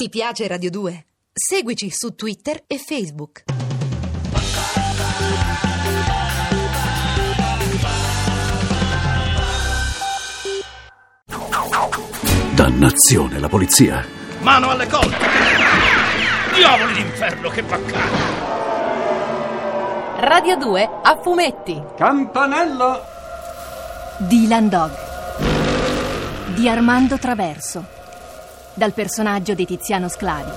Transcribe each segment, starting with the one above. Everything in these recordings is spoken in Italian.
Ti piace Radio 2? Seguici su Twitter e Facebook. Dannazione, la polizia. Mano alle colte! Diavoli d'inferno, che baccano! Radio 2 a fumetti. Campanello! Dylan Dog di Armando Traverso dal personaggio di Tiziano Sclavi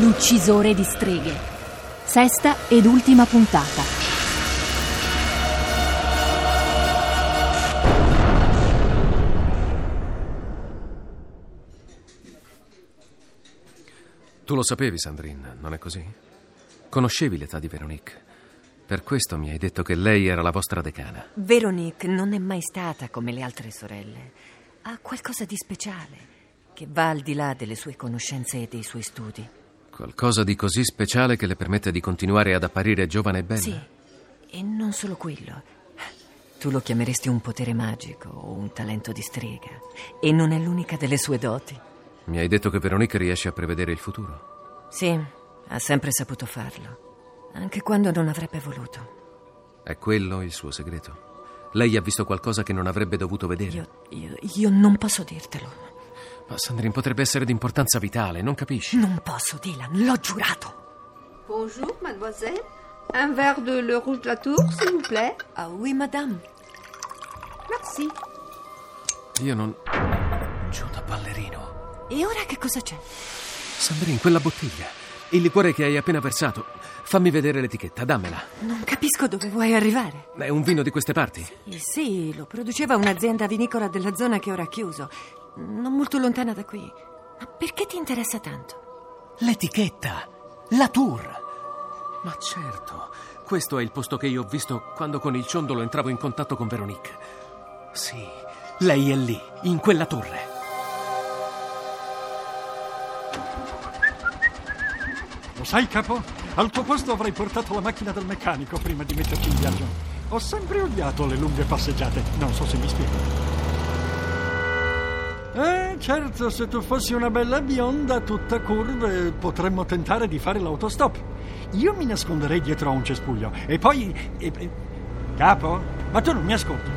L'uccisore di streghe sesta ed ultima puntata Tu lo sapevi, Sandrine, non è così? Conoscevi l'età di Veronique. Per questo mi hai detto che lei era la vostra decana. Veronique non è mai stata come le altre sorelle. Ha qualcosa di speciale che va al di là delle sue conoscenze e dei suoi studi. Qualcosa di così speciale che le permette di continuare ad apparire giovane e bella? Sì, e non solo quello. Tu lo chiameresti un potere magico o un talento di strega. E non è l'unica delle sue doti. Mi hai detto che Veronique riesce a prevedere il futuro. Sì, ha sempre saputo farlo. Anche quando non avrebbe voluto. È quello il suo segreto? Lei ha visto qualcosa che non avrebbe dovuto vedere? Io, io, io non posso dirtelo. Ma Sandrine potrebbe essere di importanza vitale, non capisci? Non posso, Dylan, l'ho giurato. Bonjour, mademoiselle. Un verre de Le Rouge de la Tour, s'il vous plaît. Ah oui, madame. Merci. Io non. Giù da ballerino. E ora che cosa c'è? Sandrine, quella bottiglia. Il liquore che hai appena versato. Fammi vedere l'etichetta, dammela. Non capisco dove vuoi arrivare. È un vino di queste parti? Eh sì, lo produceva un'azienda vinicola della zona che ora ha chiuso. Non molto lontana da qui. Ma perché ti interessa tanto? L'etichetta! La tour! Ma certo, questo è il posto che io ho visto quando con il ciondolo entravo in contatto con Veronique. Sì, lei è lì, in quella torre. Lo sai, capo? Al tuo posto avrei portato la macchina del meccanico prima di metterci in viaggio. Ho sempre odiato le lunghe passeggiate, non so se mi spiego. Eh, certo, se tu fossi una bella bionda tutta curve, potremmo tentare di fare l'autostop. Io mi nasconderei dietro a un cespuglio e poi... e- e- Capo? Ma tu non mi ascolti?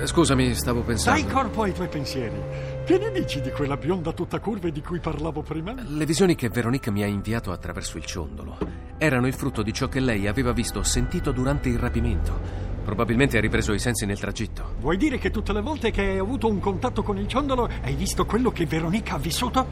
Eh, Scusami, stavo pensando. Dai corpo ai tuoi pensieri. Che ne dici di quella bionda tutta curve di cui parlavo prima? Le visioni che Veronique mi ha inviato attraverso il ciondolo erano il frutto di ciò che lei aveva visto o sentito durante il rapimento. Probabilmente ha ripreso i sensi nel tragitto. Vuoi dire che tutte le volte che hai avuto un contatto con il ciondolo hai visto quello che Veronica ha vissuto?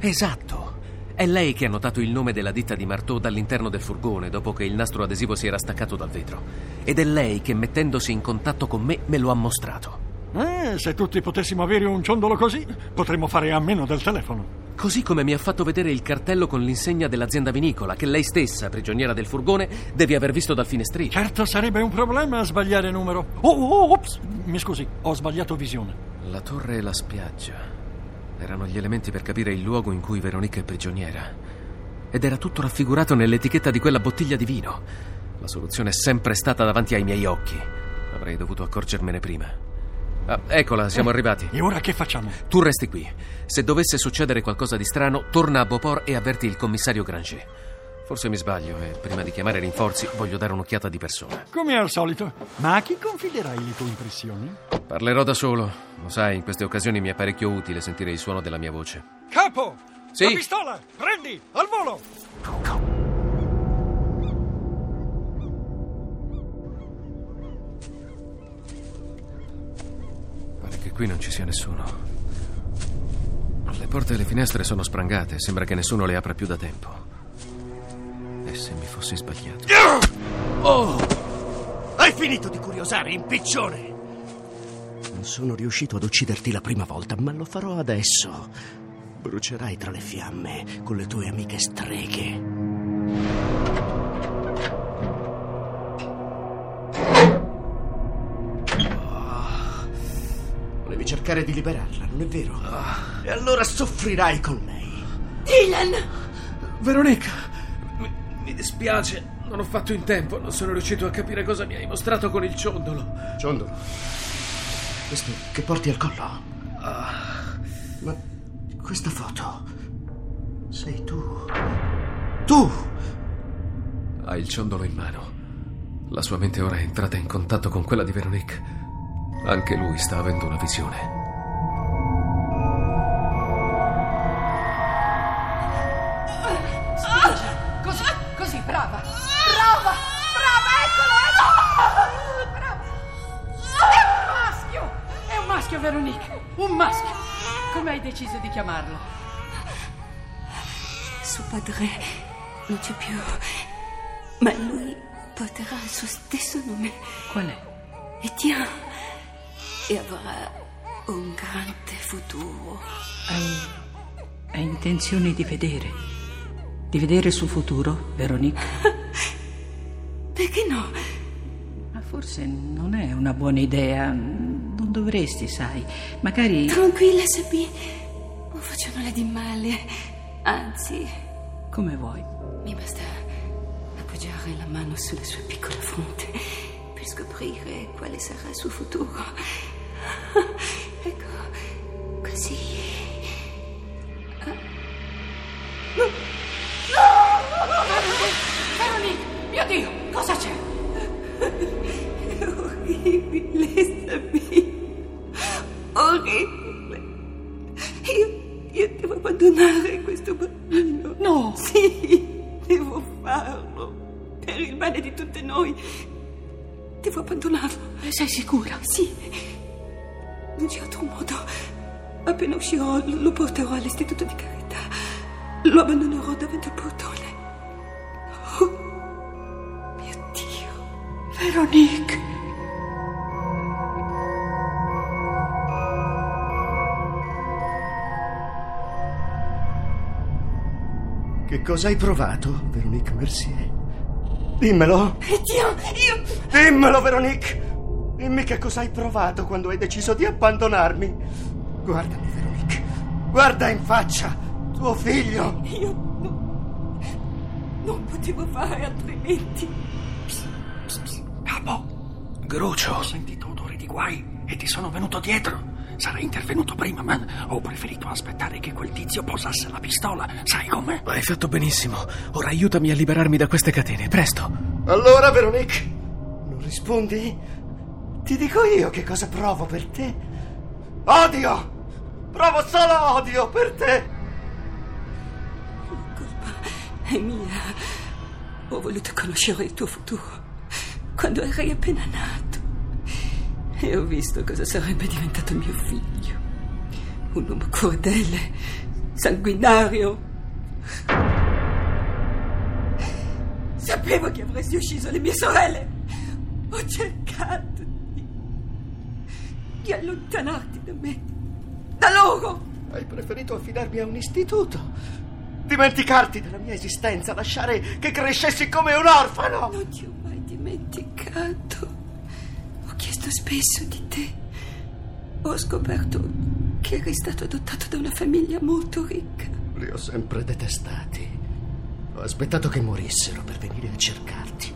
Esatto. È lei che ha notato il nome della ditta di Marteau dall'interno del furgone dopo che il nastro adesivo si era staccato dal vetro. Ed è lei che, mettendosi in contatto con me, me lo ha mostrato. Eh, se tutti potessimo avere un ciondolo così, potremmo fare a meno del telefono. Così come mi ha fatto vedere il cartello con l'insegna dell'azienda vinicola, che lei stessa, prigioniera del furgone, deve aver visto dal finestrino. Certo, sarebbe un problema sbagliare numero. Oh, oh, ops, mi scusi, ho sbagliato visione. La torre e la spiaggia erano gli elementi per capire il luogo in cui Veronica è prigioniera. Ed era tutto raffigurato nell'etichetta di quella bottiglia di vino. La soluzione è sempre stata davanti ai miei occhi. Avrei dovuto accorgermene prima. Ah, eccola, siamo arrivati. E ora che facciamo? Tu resti qui. Se dovesse succedere qualcosa di strano, torna a Beauport e avverti il commissario Granger. Forse mi sbaglio e prima di chiamare rinforzi voglio dare un'occhiata di persona. Come al solito. Ma a chi confiderai le tue impressioni? Parlerò da solo. Lo sai, in queste occasioni mi è parecchio utile sentire il suono della mia voce. Capo! Sì? La pistola! Prendi! Al volo! Qui non ci sia nessuno. Le porte e le finestre sono sprangate. Sembra che nessuno le apra più da tempo. E se mi fossi sbagliato? Oh! Hai finito di curiosare, impiccione! Non sono riuscito ad ucciderti la prima volta, ma lo farò adesso. Brucerai tra le fiamme con le tue amiche streghe. Cercare di liberarla, non è vero? E allora soffrirai con lei. Dylan! Veronica! Mi, mi dispiace. Non ho fatto in tempo. Non sono riuscito a capire cosa mi hai mostrato con il ciondolo. Ciondolo. Questo che porti al collo. Ma questa foto. Sei tu. Tu! Ha il ciondolo in mano. La sua mente ora è entrata in contatto con quella di Veronique. Anche lui sta avendo una visione. Così, così, brava. Brava, brava, eccolo, eccolo. Brava. È un maschio. È un maschio, Veronique. Un maschio. Come hai deciso di chiamarlo? Suo padre non c'è più, ma lui porterà il suo stesso nome. Qual è? Etienne. E avrà un grande futuro. Hai, hai intenzione di vedere? Di vedere il suo futuro, Veronique? Perché no? Ma forse non è una buona idea. Non dovresti, sai. Magari. Tranquilla, Sabine. Non faccio nulla di male. Anzi, Come vuoi. mi basta appoggiare la mano sulla sua piccola fronte per scoprire quale sarà il suo futuro. Ecco, così. Veronique, mio Dio, cosa c'è? È orribile, Sabine. Orribile. Io, io devo abbandonare questo bambino. No. Sì, devo farlo. Per il bene di tutte noi. Devo abbandonarlo. Sei sicura? Sì. C'è altro modo. Appena uscirò, lo porterò all'istituto di carità. Lo abbandonerò davanti al portone. Oh, mio Dio. Veronique. Che cosa hai provato, Veronique Mercier? Dimmelo! Etienne, io... Dimmelo, Veronique! Dimmi che cosa hai provato quando hai deciso di abbandonarmi. Guardami, Veronique. Guarda in faccia tuo figlio. Io non, non potevo fare altrimenti. Capo, Grucio. ho sentito odore di guai e ti sono venuto dietro. Sarei intervenuto prima, ma ho preferito aspettare che quel tizio posasse la pistola. Sai come? Hai fatto benissimo. Ora aiutami a liberarmi da queste catene, presto. Allora, Veronique, non rispondi? Ti dico io che cosa provo per te. Odio! Provo solo odio per te. È mia. Ho voluto conoscere il tuo futuro quando eri appena nato. E ho visto cosa sarebbe diventato mio figlio. Un uomo crudele, sanguinario. Sapevo che avresti ucciso le mie sorelle. Ho cercato di allontanarti da me, da loro. Hai preferito affidarmi a un istituto. Dimenticarti della mia esistenza, lasciare che crescessi come un orfano. Non ti ho mai dimenticato. Ho chiesto spesso di te. Ho scoperto che eri stato adottato da una famiglia molto ricca. Li ho sempre detestati. Ho aspettato che morissero per venire a cercarti.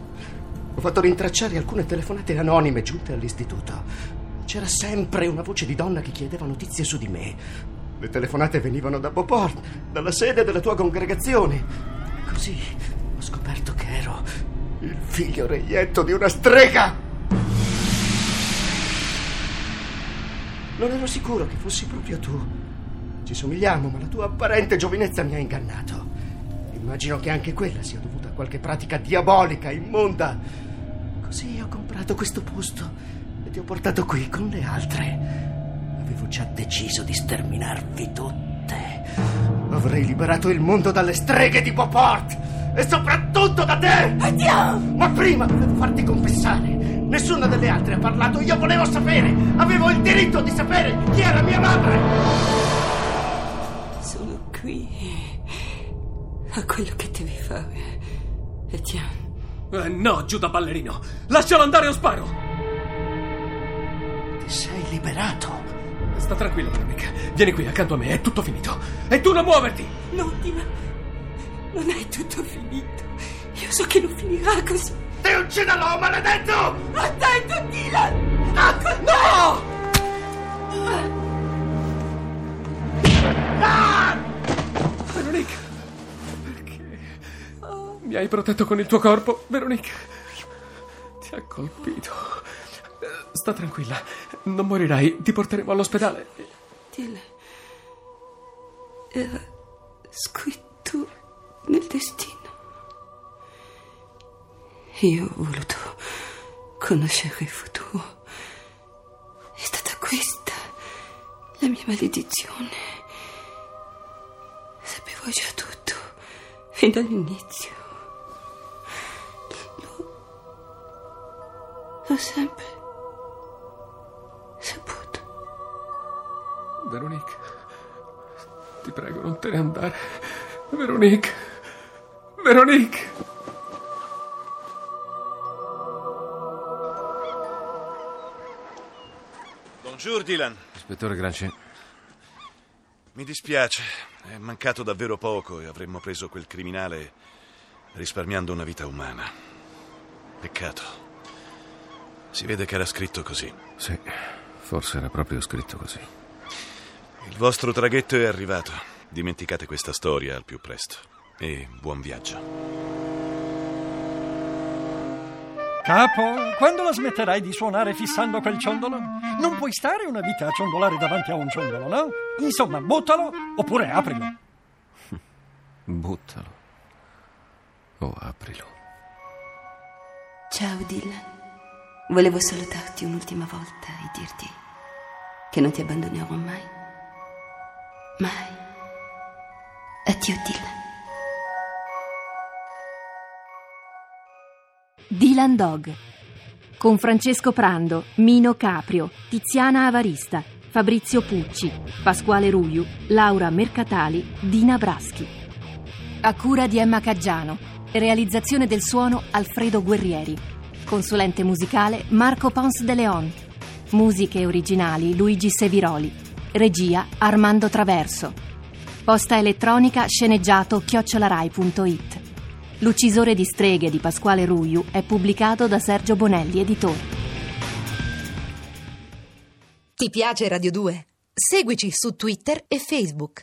Ho fatto rintracciare alcune telefonate anonime giunte all'istituto. C'era sempre una voce di donna che chiedeva notizie su di me. Le telefonate venivano da Beauport, dalla sede della tua congregazione. Così ho scoperto che ero il figlio reietto di una strega. Non ero sicuro che fossi proprio tu. Ci somigliamo, ma la tua apparente giovinezza mi ha ingannato. Immagino che anche quella sia dovuta a qualche pratica diabolica, immonda. Così ho comprato questo posto e ti ho portato qui con le altre. Avevo già deciso di sterminarvi tutte. Avrei liberato il mondo dalle streghe di Beauport e soprattutto da te! Andiamo! Ma prima dovevo farti confessare. Nessuna delle altre ha parlato, io volevo sapere. Avevo il diritto di sapere chi era mia madre. Sono qui. A quello che devi fare. Etienne. Eh, no, Giuda ballerino. Lascialo andare o sparo. Sei liberato. Sta tranquillo, Veronica. Vieni qui accanto a me, è tutto finito. E tu non muoverti! No, Dylan. Non è tutto finito. Io so che non finirà così. Ti ucciderò, maledetto! Attento, Dylan! No! Veronique! Mi hai protetto con il tuo corpo, Veronique. Ti ha colpito. Sta tranquilla, non morirai. Ti porteremo all'ospedale. Dylan. Era scritto nel destino. Io ho voluto conoscere il futuro. È stata questa la mia maledizione. Sapevo già tutto, fin dall'inizio. L'ho, l'ho sempre Veronique, ti prego, non te ne andare. Veronique, Veronique. Bonjour, Dylan. Ispettore Granci. Mi dispiace, è mancato davvero poco e avremmo preso quel criminale risparmiando una vita umana. Peccato. Si vede che era scritto così. Sì, forse era proprio scritto così. Il vostro traghetto è arrivato. Dimenticate questa storia al più presto. E buon viaggio. Capo, quando la smetterai di suonare fissando quel ciondolo? Non puoi stare una vita a ciondolare davanti a un ciondolo, no? Insomma, buttalo oppure aprilo. Buttalo. O aprilo. Ciao, Dylan. Volevo salutarti un'ultima volta e dirti che non ti abbandonerò mai. Mai. Addio, Dylan. Dylan Dog con Francesco Prando, Mino Caprio, Tiziana Avarista, Fabrizio Pucci, Pasquale Ruiu, Laura Mercatali, Dina Braschi. A cura di Emma Caggiano. Realizzazione del suono Alfredo Guerrieri. Consulente musicale Marco Pons de Leon. Musiche originali Luigi Seviroli. Regia Armando Traverso. Posta elettronica sceneggiato chiocciolarai.it. L'uccisore di streghe di Pasquale Ruiu è pubblicato da Sergio Bonelli, editore. Ti piace Radio 2? Seguici su Twitter e Facebook.